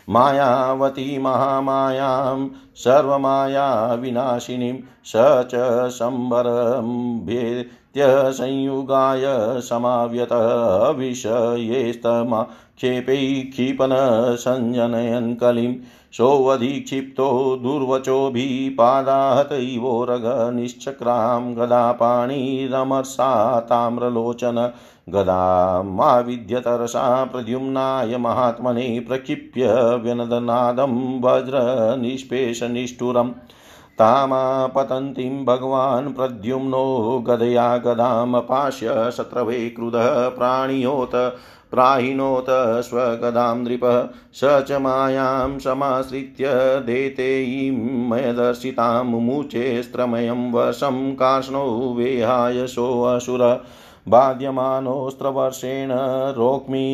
Speaker 1: मायावती महामायां सर्वमायाविनाशिनीं स च शम्बरं भेत्य संयुगाय समाव्यतः विषयेस्तमा क्षेपै क्षिपन सञ्जनयन् कलिं सोऽधिक्षिप्तो दुर्वचोभिपादाहत इवोरगनिश्चक्रां गदापाणिरमर्षा ताम्रलोचन गदामाविद्यतरसा प्रद्युम्नाय महात्मने प्रक्षिप्य व्यनदनादं वज्रनिष्पेषनिष्ठुरम् तामापतन्तीं भगवान् प्रद्युम्नो गदया गदामपाश्य शत्रवे क्रुधः प्राणियोत प्राहिणोत स्वगदां नृपः स च मायां समाश्रित्य देतेयीमयदर्शितां मुमुचेस्त्रमयं वशं कार्ष्णो वेहाय सोऽसुर बाध्यमानोऽस्त्रवर्षेण रोक्मि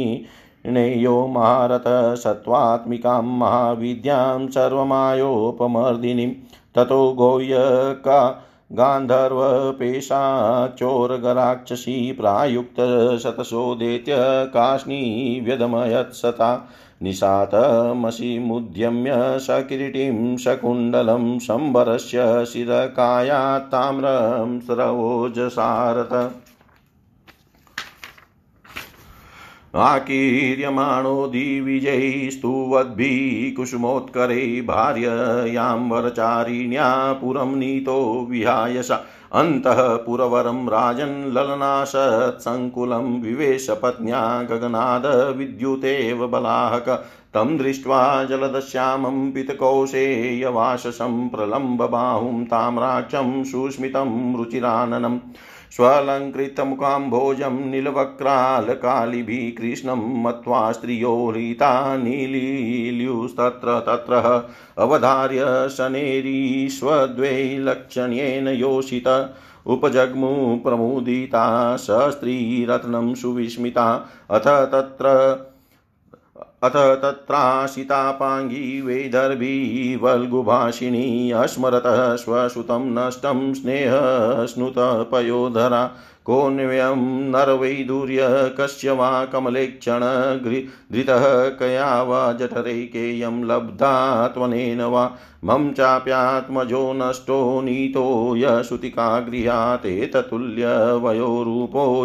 Speaker 1: नेयो महारथ सत्त्वात्मिकां महाविद्यां सर्वमायोपमर्दिनीं ततो गौयका गान्धर्वपेशाचोरगराक्षसी प्रायुक्तशतशोदेत्य काष्णी व्यदमयत्सता निशातमसिमुद्यम्य सकिरीटिं सकुण्डलं शम्बरस्य शिरकाया ताम्रं स्रवोजसारथ आकीर्यमाणो दिविजैस्तुवद्भिः कुसुमोत्करे भार्ययां वरचारिण्या पुरं नीतो विहाय सा अन्तः राजन् ललनाशत्सङ्कुलं विवेशपत्न्या गगनाद विद्युतेव बलाहक तं दृष्ट्वा जलदश्यामं पितकौशेयवाशसं प्रलम्बबाहुं ताम्राक्षं सुस्मितं रुचिराननम् स्वलङ्कृतमुकाम्भोजं नीलवक्रालकालिभिः कृष्णं मत्वा स्त्रियो नीलील्युस्तत्र तत्र अवधार्य शनेरीश्वद्वै लक्षण्येन योषित उपजग्मु प्रमुदिता स स्त्रीरत्नं सुविस्मिता अथ तत्र अथ तत्राशितापाङ्गी वैदर्भी वल्गुभाषिणी अस्मरतः स्वसुतं नष्टं स्नेहस्नुतपयोधरा कोऽन्वयं नरवैदूर्य कस्य वा कमलेक्षण धृतः कया वा जठरैकेयं लब्धा त्वनेन वा मम चाप्यात्मजो नष्टो नीतो यशुतिका गृहात्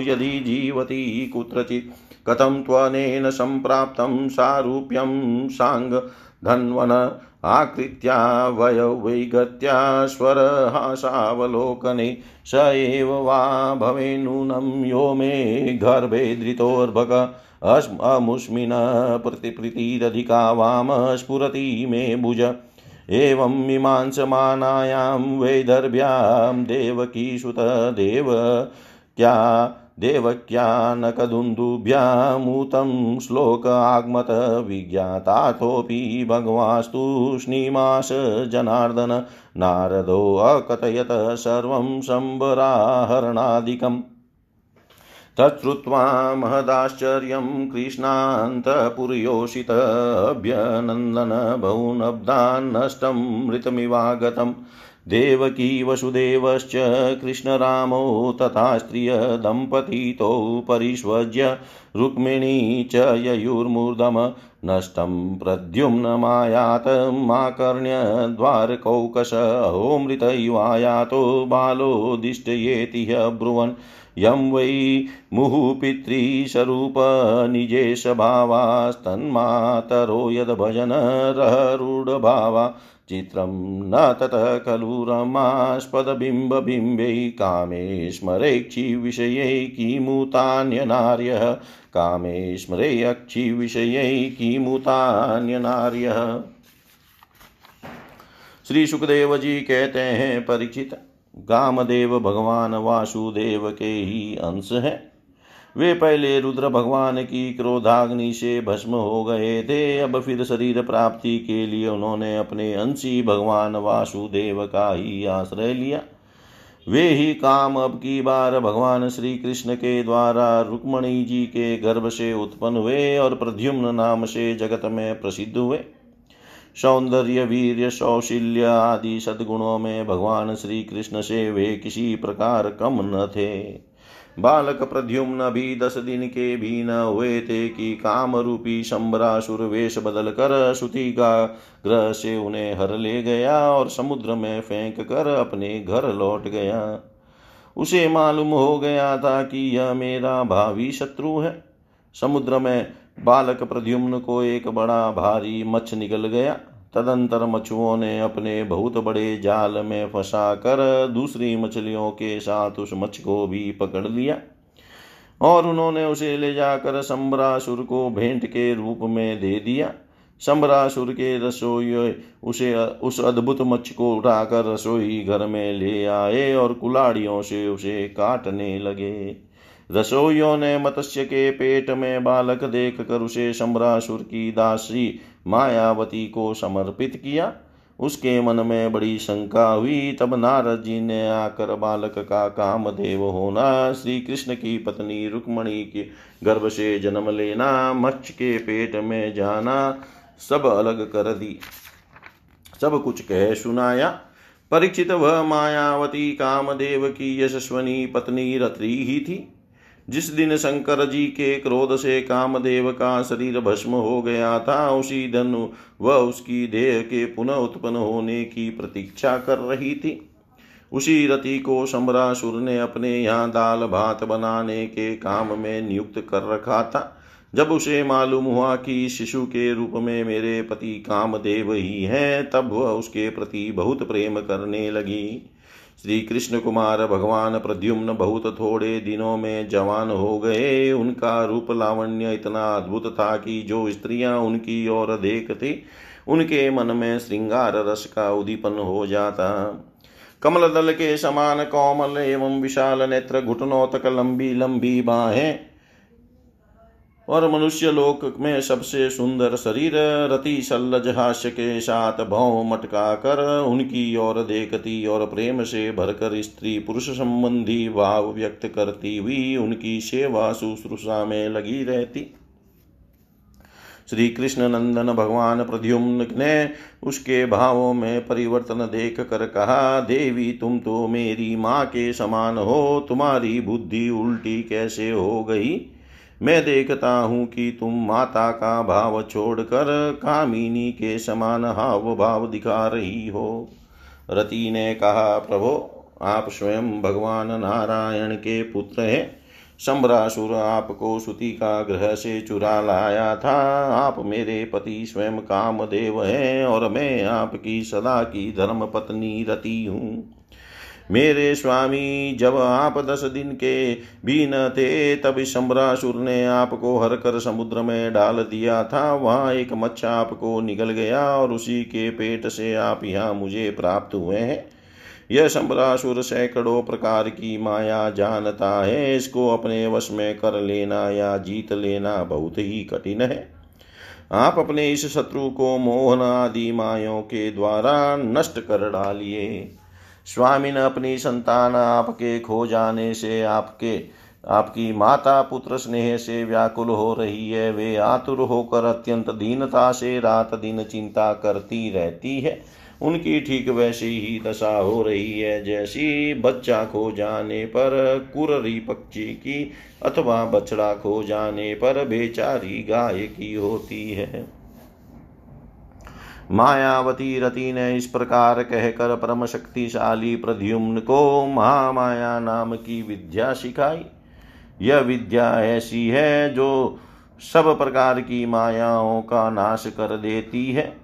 Speaker 1: यदि जीवति कुत्रचित् कथं त्वनेन सम्प्राप्तं सारूप्यं साङ्गधन्वन आकृत्या वयवैगत्या स्वरहासावलोकने स एव वा भवेन्नूनं यो मे गर्भे धृतोर्भग अमुष्मिन प्रतिप्रीतिरधिका वाम स्फुरति मे भुज एवं मीमांसमानायां वैदर्भ्यां देवकीसुतदेव क्या देवक्यानकदुन्दुभ्यामूतं श्लोक आगमत विज्ञाताथोऽपि भगवास्तु स्निमास जनार्दन नारदोऽकथयत सर्वं शम्बराहरणादिकम् तच्छ्रुत्वा महदाश्चर्यं कृष्णान्तपुर्योषितभ्यनन्दन बहुनब्दान्नष्टं मृतमिवागतम्। देवकी वसुदेवश्च कृष्णरामो तथा स्त्रियदम्पतितौ परिष्वज्य रुक्मिणी च ययुर्मूर्धम नष्टं प्रद्युम्नमायात माकर्ण्यद्वारकौकश अहोमृतयुवायातो बालोदिष्टयेति ब्रुवन्। यं वै मुहुपितृस्वरूपनिजेशभावास्तन्मातरो यद्भजनररूढभावा चित्रं न ततः खलु रमास्पदबिम्बबिम्बै कामे स्मरेक्षिविषयै किमुतान्यनार्यः कामे स्मरेऽक्षिविषयै किमुतान्यनार्यः श्री सुखदेव जी कहते हैं परीक्षित गामदेव भगवान वासुदेव के ही अंश है। वे पहले रुद्र भगवान की क्रोधाग्नि से भस्म हो गए थे। अब फिर शरीर प्राप्ति के लिए उन्होंने अपने अंशी भगवान वासुदेव का ही आश्रय लिया। वे ही काम अब की बार भगवान श्री कृष्ण के द्वारा रुक्मणी जी के गर्भ से उत्पन्न हुए और प्रद्युम्न नाम से जगत में प्रसिद्ध हुए। सौंदर्य, वीर्य सौशील्य आदि सद्गुणों में भगवान श्री कृष्ण से वे किसी प्रकार कम न थे। बालक प्रद्युम्न भी दस दिन के भी न हुए थे कि काम रूपी शंबरासुर वेश बदल कर श्रुति का ग्रह से उन्हें हर ले गया और समुद्र में फेंक कर अपने घर लौट गया। उसे मालूम हो गया था कि यह मेरा भावी शत्रु है। समुद्र में बालक प्रद्युम्न को एक बड़ा भारी मच्छ निकल गया। तदंतर मछुओं ने अपने बहुत बड़े जाल में फंसा कर दूसरी मछलियों के साथ उस मच्छ को भी पकड़ लिया। और उन्होंने उसे ले जाकर सम्बरासुर को भेंट के रूप में दे दिया। सम्बरासुर के रसोई उसे, उस अद्भुत मच्छ को उठाकर रसोई घर में ले आए और कुलाड़ियों से उसे काटने लगे। रसोइयों ने मत्स्य के पेट में बालक देख कर उसे सम्रासुर की दासी मायावती को समर्पित किया। उसके मन में बड़ी शंका हुई। तब नारद जी ने आकर बालक का कामदेव होना श्री कृष्ण की पत्नी रुक्मणी के गर्भ से जन्म लेना, मच्छ के पेट में जाना, सब अलग कर दी। सब कुछ कह सुनाया। परीक्षित वह मायावती कामदेव की यशस्वनी पत्नी रत्री ही थी। जिस दिन शंकर जी के क्रोध से कामदेव का शरीर भस्म हो गया था, उसी दिन वह उसकी देह के पुनः उत्पन्न होने की प्रतीक्षा कर रही थी। उसी रति को सम्रासुर ने अपने यहाँ दाल भात बनाने के काम में नियुक्त कर रखा था। जब उसे मालूम हुआ कि शिशु के रूप में मेरे पति कामदेव ही हैं, तब वह उसके प्रति बहुत प्रेम करने लगी। श्री कृष्ण कुमार भगवान प्रद्युम्न बहुत थोड़े दिनों में जवान हो गए। उनका रूप लावण्य इतना अद्भुत था कि जो स्त्रियाँ उनकी ओर देखती, उनके मन में श्रृंगार रस का उदीपन हो जाता। कमल दल के समान कोमल एवं विशाल नेत्र, घुटनों तक लंबी लंबी बाहें और मनुष्य लोक में सबसे सुंदर शरीर रति शल्लज हास्य के साथ भौ मटका कर उनकी ओर देखती और प्रेम से भरकर स्त्री पुरुष संबंधी भाव व्यक्त करती हुई उनकी सेवा शुश्रूषा में लगी रहती। श्री कृष्ण नंदन भगवान प्रद्युम्न ने उसके भावों में परिवर्तन देख कर कहा, देवी, तुम तो मेरी माँ के समान हो, तुम्हारी बुद्धि उल्टी कैसे हो गई? मैं देखता हूँ कि तुम माता का भाव छोड़कर कामिनी के समान हाव भाव दिखा रही हो। रति ने कहा, प्रभो, आप स्वयं भगवान नारायण के पुत्र हैं। सम्रासुर आपको सुति का ग्रह से चुरा लाया था। आप मेरे पति स्वयं कामदेव हैं और मैं आपकी सदा की धर्म पत्नी रति हूँ। मेरे स्वामी, जब आप दस दिन के भी न थे, तब सम्रासुर ने आपको हर कर समुद्र में डाल दिया था। वहाँ एक मच्छ आपको निकल गया और उसी के पेट से आप यहाँ मुझे प्राप्त हुए हैं। यह सम्रासुर सैकड़ों प्रकार की माया जानता है। इसको अपने वश में कर लेना या जीत लेना बहुत ही कठिन है। आप अपने इस शत्रु को मोहन आदि मायों के द्वारा नष्ट कर डालिए। स्वामी ने अपनी संतान आपके खो जाने से आपके, आपकी माता पुत्र स्नेह से व्याकुल हो रही है। वे आतुर होकर अत्यंत दीनता से रात दिन चिंता करती रहती है। उनकी ठीक वैसी ही दशा हो रही है, जैसी बच्चा खो जाने पर कुररी पक्षी की अथवा बछड़ा खो जाने पर बेचारी गाय की होती है। मायावती रति ने इस प्रकार कहकर परम शक्तिशाली प्रद्युम्न को महामाया नाम की विद्या सिखाई। यह विद्या ऐसी है जो सब प्रकार की मायाओं का नाश कर देती है।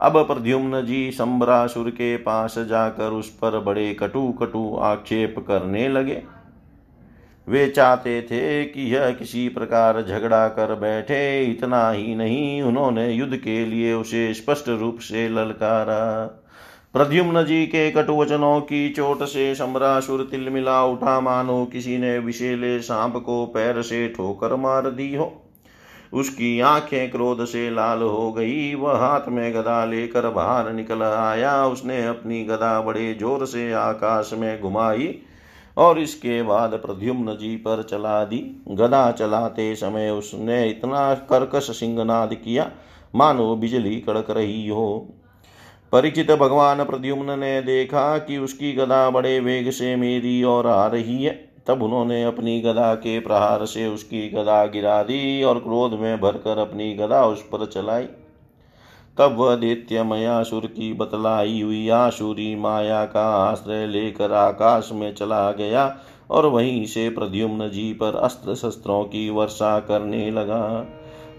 Speaker 1: अब प्रद्युम्न जी संबरासुर के पास जाकर उस पर बड़े कटु कटु आक्षेप करने लगे। वे चाहते थे कि यह किसी प्रकार झगड़ा कर बैठे, इतना ही नहीं, उन्होंने युद्ध के लिए उसे स्पष्ट रूप से ललकारा। प्रद्युम्न जी के कटुवचनों की चोट से सम्रासुर तिलमिला उठा, मानो किसी ने विशेले सांप को पैर से ठोकर मार दी हो। उसकी आँखें क्रोध से लाल हो गई, वह हाथ में गदा लेकर बाहर निकल आया। उसने अपनी गदा बड़े ज़ोर से आकाश में घुमाई और इसके बाद प्रद्युम्न जी पर चला दी। गदा चलाते समय उसने इतना कर्कश सिंहनाद किया, मानो बिजली कड़क रही हो। परिचित भगवान प्रद्युम्न ने देखा कि उसकी गदा बड़े वेग से मेरी ओर आ रही है। तब उन्होंने अपनी गदा के प्रहार से उसकी गदा गिरा दी और क्रोध में भरकर अपनी गदा उस पर चलाई। तब वह दैत्य मयासुर की बतलाई हुई आसुरी माया का आश्रय लेकर आकाश में चला गया और वहीं से प्रद्युम्न जी पर अस्त्र शस्त्रों की वर्षा करने लगा।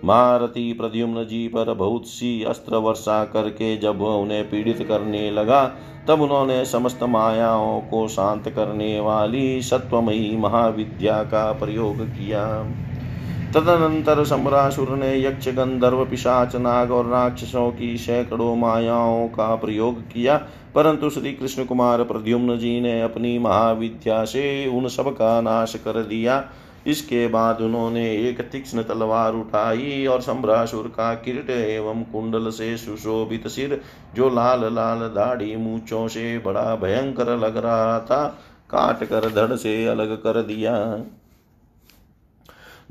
Speaker 1: महारथी प्रद्युम्न जी पर बहुत सी अस्त्र वर्षा करके जब वह उन्हें पीड़ित करने लगा, तब उन्होंने समस्त मायाओं को शांत करने वाली सत्वमयी महाविद्या का प्रयोग किया। तदनंतर सम्रासुर ने यक्ष गंधर्व पिशाच नाग और राक्षसों की सैकड़ों मायाओं का प्रयोग किया, परंतु श्री कृष्ण कुमार प्रद्युम्न जी ने अपनी महाविद्या से उन सब का नाश कर दिया। इसके बाद उन्होंने एक तीक्ष्ण तलवार उठाई और सम्रासुर का किरीट एवं कुंडल से सुशोभित सिर, जो लाल लाल दाढ़ी मूछों से बड़ा भयंकर लग रहा था, काट कर धड़ से अलग कर दिया।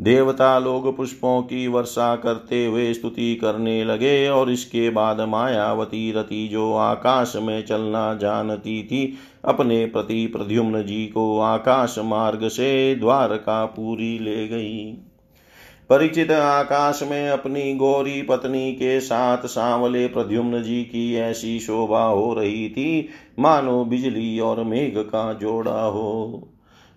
Speaker 1: देवता लोग पुष्पों की वर्षा करते हुए स्तुति करने लगे और इसके बाद मायावती रति जो आकाश में चलना जानती थी, अपने प्रति प्रद्युम्न जी को आकाश मार्ग से द्वारका पूरी ले गई। परिचित आकाश में अपनी गौरी पत्नी के साथ सांवले प्रद्युम्न जी की ऐसी शोभा हो रही थी, मानो बिजली और मेघ का जोड़ा हो।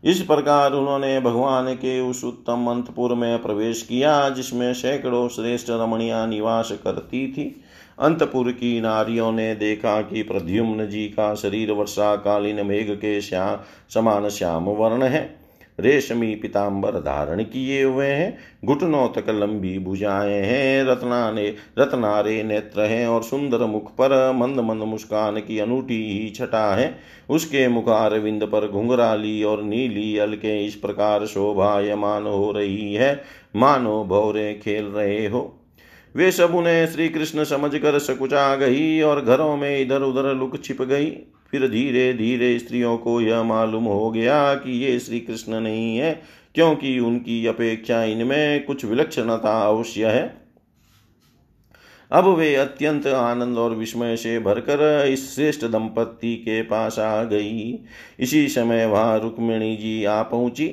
Speaker 1: इस प्रकार उन्होंने भगवान के उस उत्तम अंतपुर में प्रवेश किया, जिसमें सैकड़ों श्रेष्ठ रमणिया निवास करती थी। अंतपुर की नारियों ने देखा कि प्रद्युम्न जी का शरीर वर्षाकालीन मेघ के श्या, समान श्याम वर्ण है। रेशमी पिताम्बर धारण किए हुए हैं। घुटनों तक लंबी भुजाएँ हैं। रत्नाने, रत्नारे नेत्र हैं और सुंदर मुख पर मंद मंद मुस्कान की अनूठी ही छटा है। उसके मुखार विंद पर घुंघराली और नीली अलके इस प्रकार शोभायमान हो रही है। मानो भौरे खेल रहे हो। वे सब उन्हें श्री कृष्ण समझ कर सकुचा गई और घरों में इधर उधर लुक छिप गई। फिर धीरे धीरे स्त्रियों को यह मालूम हो गया कि ये श्री कृष्ण नहीं है, क्योंकि उनकी अपेक्षा इनमें कुछ विलक्षणता अवश्य है। अब वे अत्यंत आनंद और विस्मय से भरकर इस श्रेष्ठ दंपति के पास आ गई। इसी समय वहाँ रुक्मिणी जी आ पहुँची।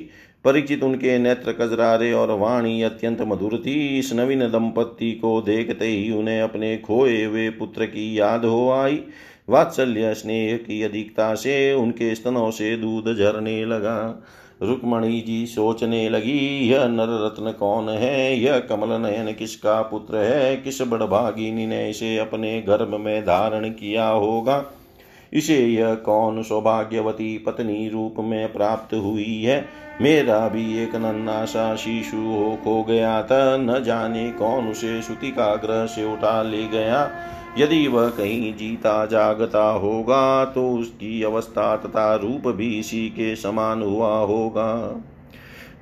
Speaker 1: परिचित उनके नेत्र कजरारे और वाणी अत्यंत मधुर थी। इस नवीन दंपत्ति को देखते ही उन्हें अपने खोए हुए पुत्र की याद हो आई। वात्सल्य स्नेह की अधिकता से उनके स्तनों से दूध झरने लगा। रुक्मणी जी सोचने लगी, यह नर रत्न कौन है? यह कमल नयन किसका पुत्र है? किस बड़भागिनी ने इसे अपने गर्भ में धारण किया होगा? इसे यह कौन सौभाग्यवती पत्नी रूप में प्राप्त हुई है? मेरा भी एक नन्ना सा शिशु हो खो गया था। न जाने कौन उसे श्रुति का ग्रह से उठा ले गया। यदि वह कहीं जीता जागता होगा तो उसकी अवस्था तथा रूप भी इसी के समान हुआ होगा।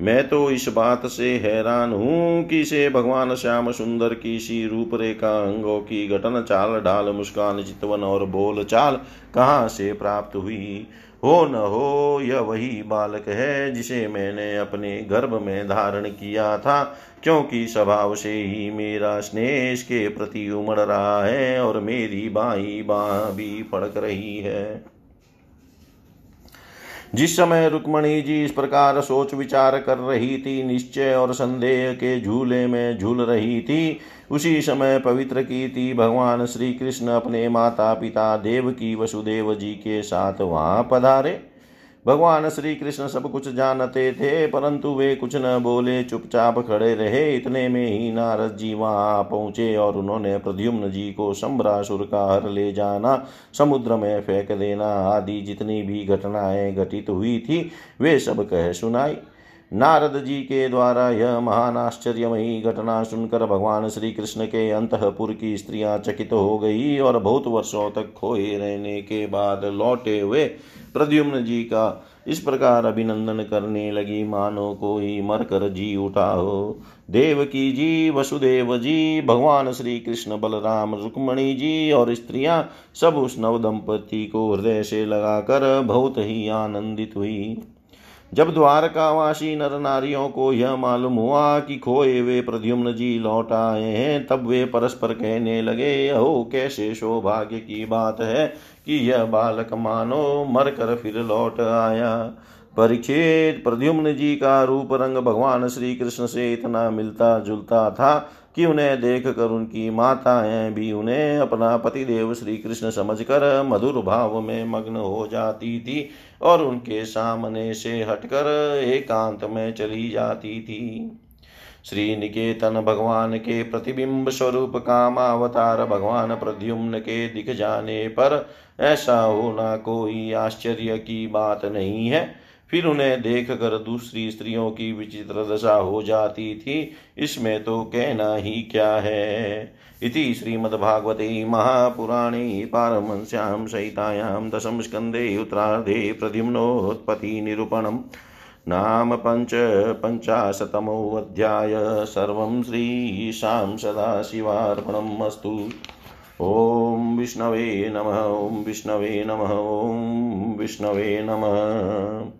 Speaker 1: मैं तो इस बात से हैरान हूँ कि से भगवान श्याम सुंदर की सी रूपरेखा अंगों की घटन चाल ढाल मुस्कान, चितवन और बोल चाल कहाँ से प्राप्त हुई? हो न हो, यह वही बालक है जिसे मैंने अपने गर्भ में धारण किया था, क्योंकि स्वभाव से ही मेरा स्नेह के प्रति उमड़ रहा है और मेरी बाई बाँ भी फड़क रही है। जिस समय रुक्मणी जी इस प्रकार सोच विचार कर रही थी, निश्चय और संदेह के झूले में झूल रही थी, उसी समय पवित्र की थी भगवान श्री कृष्ण अपने माता पिता देव की वसुदेव जी के साथ वहाँ पधारे। भगवान श्री कृष्ण सब कुछ जानते थे, परंतु वे कुछ न बोले, चुपचाप खड़े रहे। इतने में ही नारद जी वहाँ पहुँचे और उन्होंने प्रद्युम्न जी को सम्रासुर का हर ले जाना, समुद्र में फेंक देना आदि जितनी भी घटनाएँ घटित हुई थी, वे सब कह सुनाई। नारद जी के द्वारा यह महान आश्चर्यमयी घटना सुनकर भगवान श्री कृष्ण के अंतपुर की स्त्रियाँ चकित हो गई और बहुत वर्षों तक खोए रहने के बाद लौटे हुए प्रद्युम्न जी का इस प्रकार अभिनंदन करने लगी, मानो कोई मरकर जी उठा हो देव की जी, वसुदेव जी, भगवान श्री कृष्ण बलराम, रुक्मणी जी और स्त्रियाँ सब उस नव दंपति को हृदय से लगाकर बहुत ही आनंदित हुई। जब द्वारकावासी नर नारियों को यह मालूम हुआ कि खोए वे प्रद्युम्न जी लौट आए हैं, तब वे परस्पर कहने लगे हो कैसे सौभाग्य की बात है कि यह बालक मानो मर कर फिर लौट आया। परीक्षित प्रद्युम्न जी का रूप रंग भगवान श्री कृष्ण से इतना मिलता जुलता था कि उन्हें देख कर उनकी माताएँ भी उन्हें अपना पतिदेव श्री कृष्ण समझकर मधुर भाव में मग्न हो जाती थी। और उनके सामने से हटकर एकांत में चली जाती थी। श्री निकेतन भगवान के प्रतिबिंब स्वरूप कामावतार भगवान प्रद्युम्न के दिख जाने पर ऐसा होना कोई आश्चर्य की बात नहीं है। फिर उन्हें देख कर दूसरी स्त्रियों की विचित्र दशा हो जाती थी। इसमें तो कहना ही क्या है? इति श्रीमद्भागवते महापुराणे पारमश्यां सहितायां दशमस्कन्धे उत्तरार्धे प्रद्युम्नोत्पत्तिनिरूपणम् नाम पंच पञ्चपञ्चाशतमोऽध्याय सर्वं श्रीशां सदाशिवार्पणम् अस्तु। ॐ विष्णवे नमः, ॐ विष्णवे नमः, ॐ विष्णवे नमः।